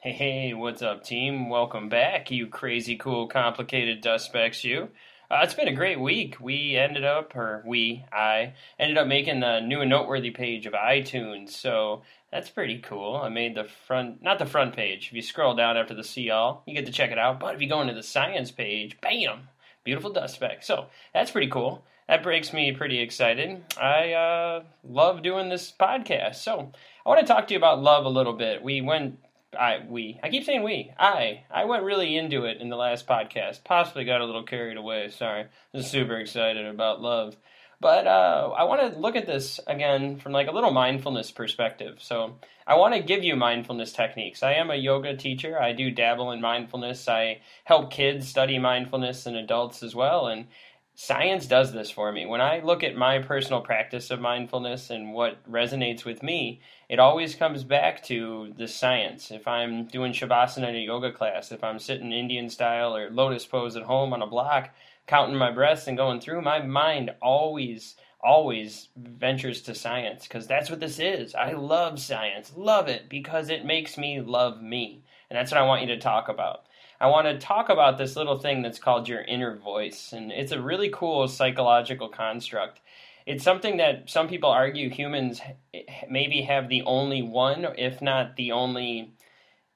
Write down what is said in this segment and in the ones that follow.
Hey, hey, what's up, team? Welcome back, you crazy, cool, complicated dust specks, you. Uh, it's been a great week. We ended up, or we, I, ended up making the new and noteworthy page of iTunes, so that's pretty cool. I made the front, not the front page. If you scroll down after the see all, you get to check it out. But if you go into the science page, bam, beautiful dust speck. So that's pretty cool. That breaks me pretty excited. I uh, love doing this podcast. So I want to talk to you about love a little bit. We went I we I keep saying we I I went really into it in the last podcast. Possibly got a little carried away. Sorry, I'm super excited about love, but uh, I want to look at this again from like a little mindfulness perspective. So I want to give you mindfulness techniques. I am a yoga teacher. I do dabble in mindfulness. I help kids study mindfulness and adults as well, and science does this for me. When I look at my personal practice of mindfulness and what resonates with me, it always comes back to the science. If I'm doing Shavasana in a yoga class, if I'm sitting Indian style or lotus pose at home on a block, counting my breaths and going through, my mind always, always ventures to science because that's what this is. I love science, love it because it makes me love me. And that's what I want you to talk about. I want to talk about this little thing that's called your inner voice. And it's a really cool psychological construct. It's something that some people argue humans maybe have the only one, if not the only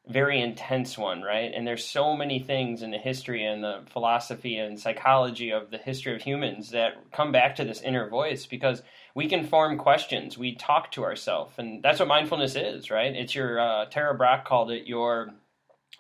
very intense one, right? And there's so many things in the history and the philosophy and psychology of the history of humans that come back to this inner voice because we can form questions. We talk to ourselves, and that's what mindfulness is, right? It's your uh, Tara Brach called it your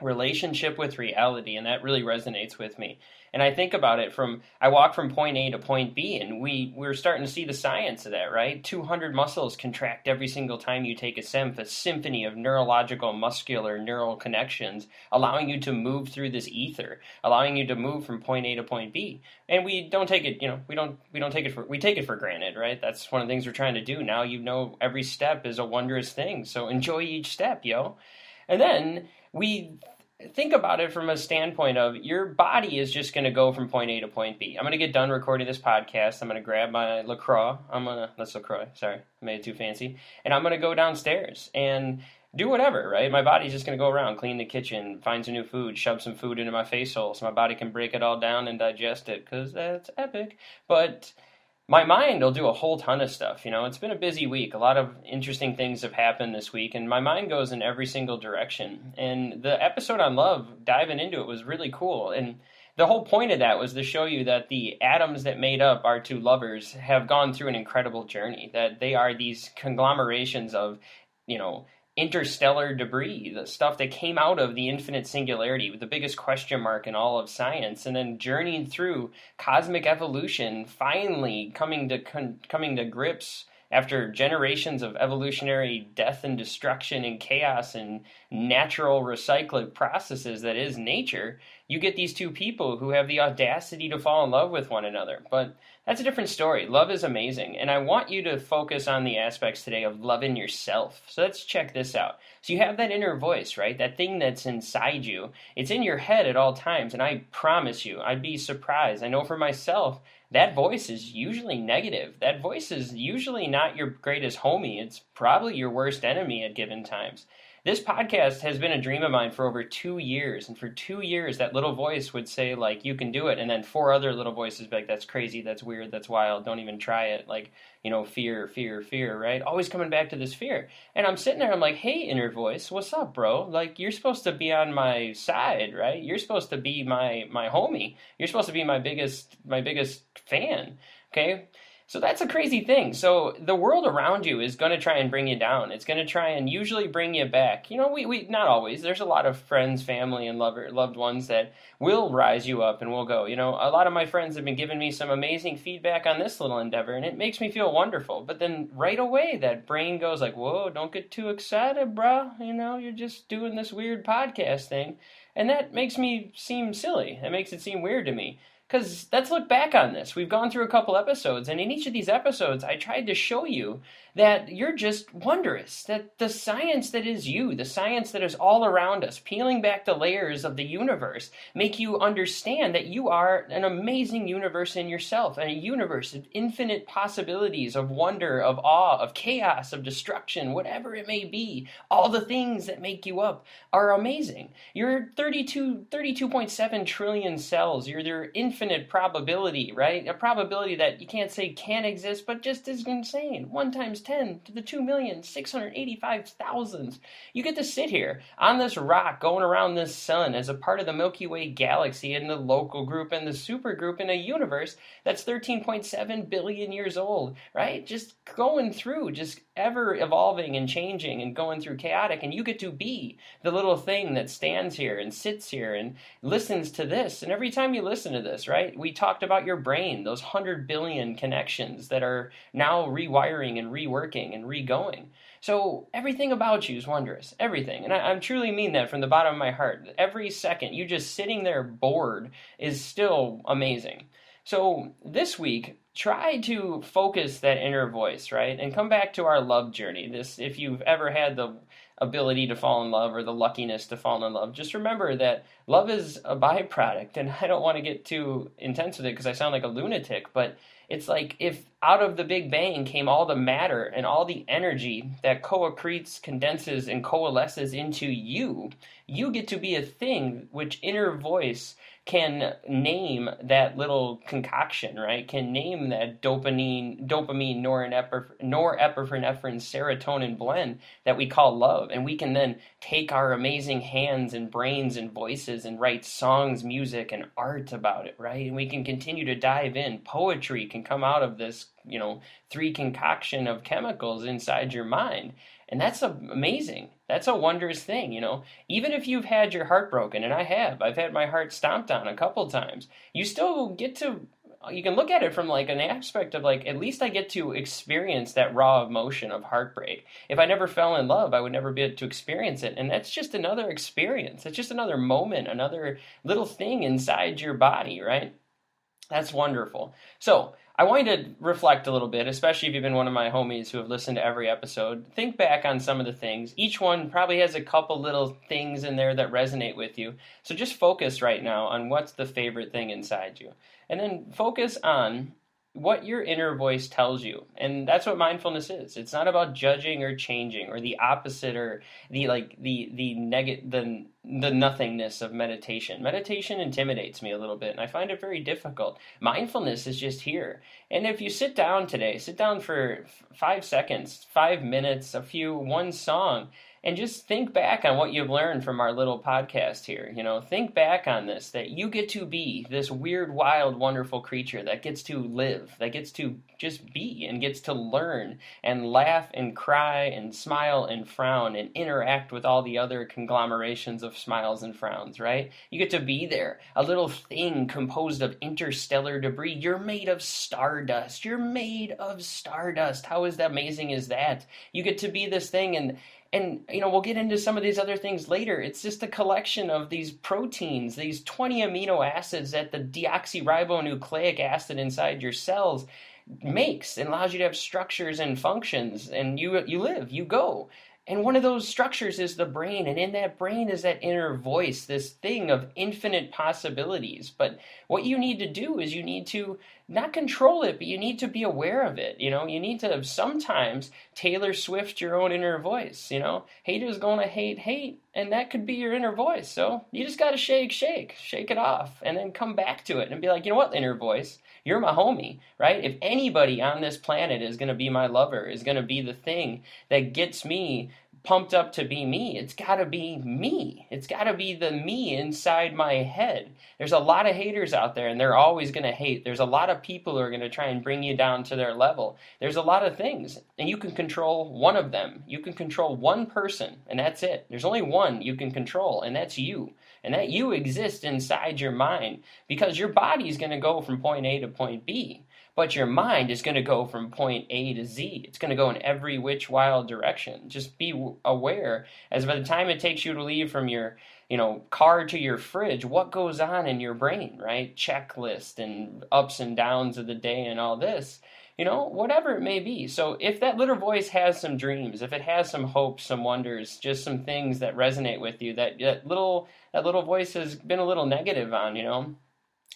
relationship with reality and that really resonates with me. And i think about it from i walk from point a to point b and we we're starting to see the science of that right? 200 muscles contract every single time you take a symph a symphony of neurological muscular neural connections allowing you to move through this ether allowing you to move from point a to point b. And we don't take it you know we don't we don't take it for we take it for granted right? That's one of the things we're trying to do. Now you know every step is a wondrous thing. So enjoy each step yo and then we think about it from a standpoint of your body is just going to go from point A to point B. I'm going to get done recording this podcast. I'm going to grab my LaCroix. I'm going to, that's LaCroix, sorry, I made it too fancy. And I'm going to go downstairs and do whatever, right? My body's just going to go around, clean the kitchen, find some new food, shove some food into my face hole so my body can break it all down and digest it because that's epic. But my mind will do a whole ton of stuff. You know, it's been a busy week. A lot of interesting things have happened this week, and my mind goes in every single direction. And the episode on love, diving into it, was really cool. And the whole point of that was to show you that the atoms that made up our two lovers have gone through an incredible journey. That they are these conglomerations of, you know, interstellar debris, the stuff that came out of the infinite singularity, with the biggest question mark in all of science, and then journeying through cosmic evolution, finally coming to con- coming to grips after generations of evolutionary death and destruction and chaos and natural recycling processes that is nature, you get these two people who have the audacity to fall in love with one another. But that's a different story. Love is amazing. And I want you to focus on the aspects today of loving yourself. So let's check this out. So you have that inner voice, right? That thing that's inside you. It's in your head at all times. And I promise you, I'd be surprised. I know for myself, that voice is usually negative. That voice is usually not your greatest homie. It's probably your worst enemy at given times. This podcast has been a dream of mine for over two years, and for two years, that little voice would say like, "You can do it," and then four other little voices be like, "That's crazy, that's weird, that's wild, don't even try it." Like, you know, fear, fear, fear, right? Always coming back to this fear, and I'm sitting there, I'm like, "Hey, inner voice, what's up, bro? Like, you're supposed to be on my side, right? You're supposed to be my my homie. You're supposed to be my biggest my biggest fan." Okay, so that's a crazy thing. So the world around you is going to try and bring you down. It's going to try and usually bring you back. You know, we, we not always. There's a lot of friends, family, and lover, loved ones that will rise you up and will go. You know, a lot of my friends have been giving me some amazing feedback on this little endeavor, and it makes me feel wonderful. But then right away, that brain goes like, "Whoa, don't get too excited, bro. You know, you're just doing this weird podcast thing." And that makes me seem silly. It makes it seem weird to me Because let's look back on this. We've gone through a couple episodes, and in each of these episodes, I tried to show you that you're just wondrous, that the science that is you, the science that is all around us, peeling back the layers of the universe, make you understand that you are an amazing universe in yourself, and a universe of infinite possibilities, of wonder, of awe, of chaos, of destruction, whatever it may be. All the things that make you up are amazing. You're 32, 32.7 trillion cells. You're their infinite probability, right? A probability that you can't say can exist, but just is insane. One times 10 to the 2,685,000. You get to sit here on this rock going around this sun as a part of the Milky Way galaxy and the local group and the super group in a universe that's 13.7 billion years old, right? Just going through, just ever evolving and changing and going through chaotic. And you get to be the little thing that stands here and sits here and listens to this. And every time you listen to this, right, we talked about your brain, those 100 billion connections that are now rewiring and reworking and regoing. So everything about you is wondrous. Everything. And I, I, truly mean that from the bottom of my heart. Every second you just sitting there bored is still amazing. So this week, try to focus that inner voice, right? And come back to our love journey. This if you've ever had the ability to fall in love or the luckiness to fall in love, just remember that love is a byproduct. And I don't want to get too intense with it because I sound like a lunatic, but it's like if out of the Big Bang came all the matter and all the energy that co-accretes, condenses, and coalesces into you, you get to be a thing which inner voice can name that little concoction, right? Can name that dopamine, dopamine, norepinephrine, serotonin blend that we call love, and we can then take our amazing hands and brains and voices and write songs, music, and art about it, right? And we can continue to dive in. Poetry can come out of this, you know, three concoction of chemicals inside your mind and that's amazing. That's a wondrous thing, you know. Even if you've had your heart broken, and I have, I've had my heart stomped on a couple times, you still get to you can look at it from like an aspect of like at least I get to experience that raw emotion of heartbreak. If I never fell in love, I would never be able to experience it, and that's just another experience. It's just another moment, another little thing inside your body, right? That's wonderful. So I want you to reflect a little bit, especially if you've been one of my homies who have listened to every episode. Think back on some of the things. Each one probably has a couple little things in there that resonate with you. So just focus right now on what's the favorite thing inside you. And then focus on what your inner voice tells you. And that's what mindfulness is. It's not about judging or changing or the opposite or the like the the negative the the nothingness of meditation. Meditation intimidates me a little bit and i find it very difficult. Mindfulness is just here. And if you sit down today sit down for 5 seconds 5 minutes a few one song and just think back on what you've learned from our little podcast here. You know, think back on this that you get to be this weird, wild, wonderful creature that gets to live, that gets to just be and gets to learn and laugh and cry and smile and frown and interact with all the other conglomerations of smiles and frowns, right? You get to be there, a little thing composed of interstellar debris. You're made of stardust. You're made of stardust. How is that amazing is that? You get to be this thing and and you know we'll get into some of these other things later. It's just a collection of these proteins these 20 amino acids that the deoxyribonucleic acid inside your cells makes and allows you to have structures and functions and you you live you go and one of those structures is the brain. And in that brain is that inner voice, this thing of infinite possibilities. But what you need to do is you need to not control it, but you need to be aware of it. You know, you need to sometimes Taylor Swift your own inner voice. You know, haters gonna hate, hate. And that could be your inner voice. So you just gotta shake, shake, shake it off, and then come back to it and be like, you know what, inner voice? You're my homie, right? If anybody on this planet is going to be my lover, is going to be the thing that gets me pumped up to be me. It's got to be me. It's got to be the me inside my head. There's a lot of haters out there, and they're always going to hate. There's a lot of people who are going to try and bring you down to their level. There's a lot of things, and you can control one of them. You can control one person, and that's it. There's only one you can control, and that's you and that you exist inside your mind because your body is going to go from point A to point B. but your mind is going to go from point A to Z. It's going to go in every which wild direction. Just be aware as by the time it takes you to leave from your you know, car to your fridge, what goes on in your brain, right? Checklist and ups and downs of the day and all this, you know, whatever it may be. So if that little voice has some dreams, if it has some hopes, some wonders, just some things that resonate with you, that, that little that little voice has been a little negative on, you know,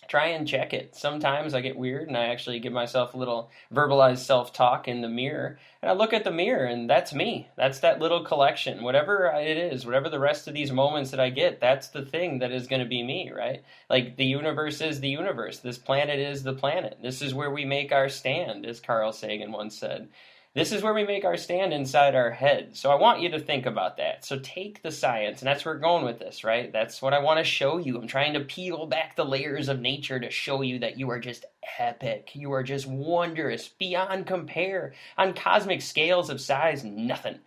try and check it. Sometimes I get weird and I actually give myself a little verbalized self talk in the mirror. And I look at the mirror and that's me. That's that little collection. Whatever it is, whatever the rest of these moments that I get, that's the thing that is going to be me, right? Like the universe is the universe. This planet is the planet. This is where we make our stand, as Carl Sagan once said. This is where we make our stand inside our head. So I want you to think about that. So take the science, and that's where we're going with this, right? That's what I want to show you. I'm trying to peel back the layers of nature to show you that you are just epic. You are just wondrous, beyond compare. On cosmic scales of size, nothing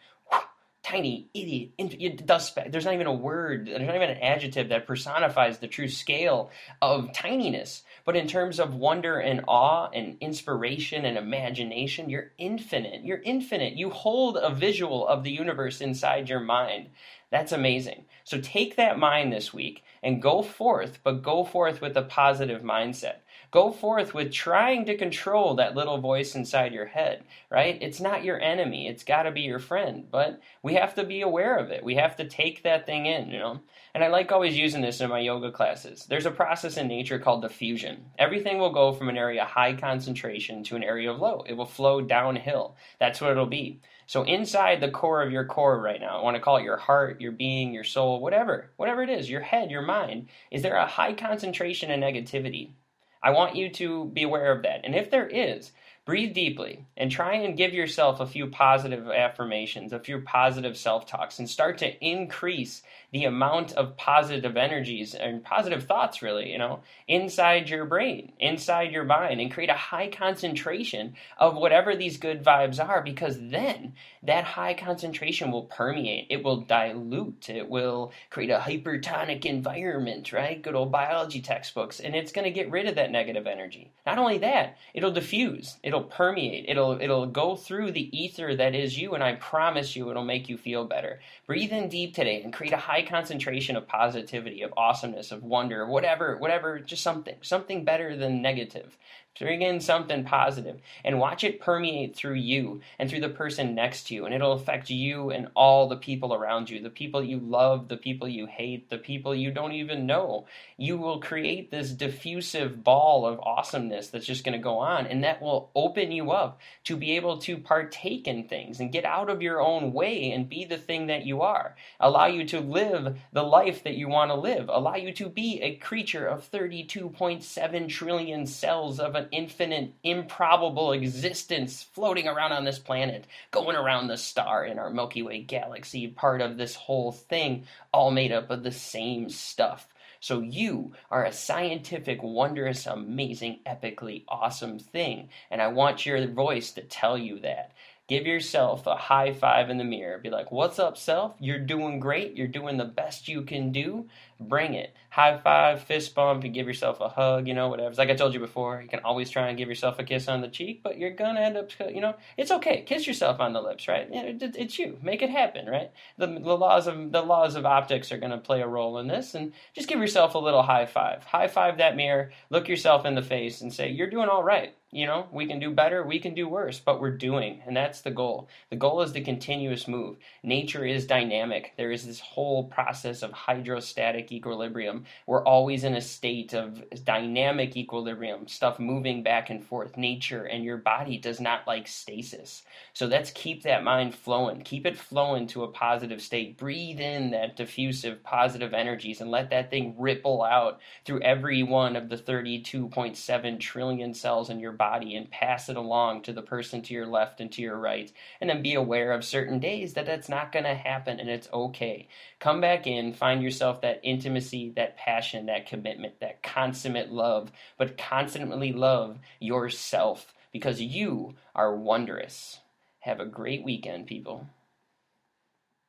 tiny idiot dust speck. There's not even a word. There's not even an adjective that personifies the true scale of tininess. But in terms of wonder and awe and inspiration and imagination, you're infinite. You're infinite. You hold a visual of the universe inside your mind. That's amazing. So take that mind this week and go forth, but go forth with a positive mindset. Go forth with trying to control that little voice inside your head, right? It's not your enemy. It's got to be your friend, but we have to be aware of it. We have to take that thing in, you know? And I like always using this in my yoga classes. There's a process in nature called diffusion. Everything will go from an area high concentration to an area of low. It will flow downhill. That's what it'll be. So inside the core of your core right now, I want to call it your heart, your being, your soul, whatever, whatever it is, your head, your mind, is there a high concentration of negativity? I want you to be aware of that. And if there is, breathe deeply and try and give yourself a few positive affirmations, a few positive self talks, and start to increase the amount of positive energies and positive thoughts, really, you know, inside your brain, inside your mind, and create a high concentration of whatever these good vibes are, because then that high concentration will permeate, it will dilute, it will create a hypertonic environment, right? Good old biology textbooks, and it's going to get rid of that negative energy. Not only that, it'll diffuse, it'll permeate, it'll it'll go through the ether that is you, and I promise you, it'll make you feel better. Breathe in deep today and create a high high concentration of positivity, of awesomeness, of wonder, whatever, whatever, just something, something better than negative. Bring in something positive and watch it permeate through you and through the person next to you, and it'll affect you and all the people around you the people you love, the people you hate, the people you don't even know. You will create this diffusive ball of awesomeness that's just going to go on, and that will open you up to be able to partake in things and get out of your own way and be the thing that you are. Allow you to live the life that you want to live, allow you to be a creature of 32.7 trillion cells of an infinite, improbable existence floating around on this planet, going around the star in our Milky Way galaxy, part of this whole thing, all made up of the same stuff. So you are a scientific, wondrous, amazing, epically awesome thing. And I want your voice to tell you that. Give yourself a high five in the mirror. Be like, What's up, self? You're doing great. You're doing the best you can do bring it. High five, fist bump, and give yourself a hug, you know, whatever. It's Like I told you before, you can always try and give yourself a kiss on the cheek, but you're gonna end up, you know, it's okay. Kiss yourself on the lips, right? It's you. Make it happen, right? The, the laws of the laws of optics are gonna play a role in this, and just give yourself a little high five. High five that mirror. Look yourself in the face and say, "You're doing all right." You know, we can do better, we can do worse, but we're doing, and that's the goal. The goal is the continuous move. Nature is dynamic. There is this whole process of hydrostatic equilibrium. We're always in a state of dynamic equilibrium, stuff moving back and forth. Nature and your body does not like stasis. So let's keep that mind flowing. Keep it flowing to a positive state. Breathe in that diffusive positive energies and let that thing ripple out through every one of the 32.7 trillion cells in your body and pass it along to the person to your left and to your right. And then be aware of certain days that that's not going to happen and it's okay. Come back in, find yourself that intimacy, that passion, that commitment, that consummate love, but constantly love yourself because you are wondrous. Have a great weekend, people.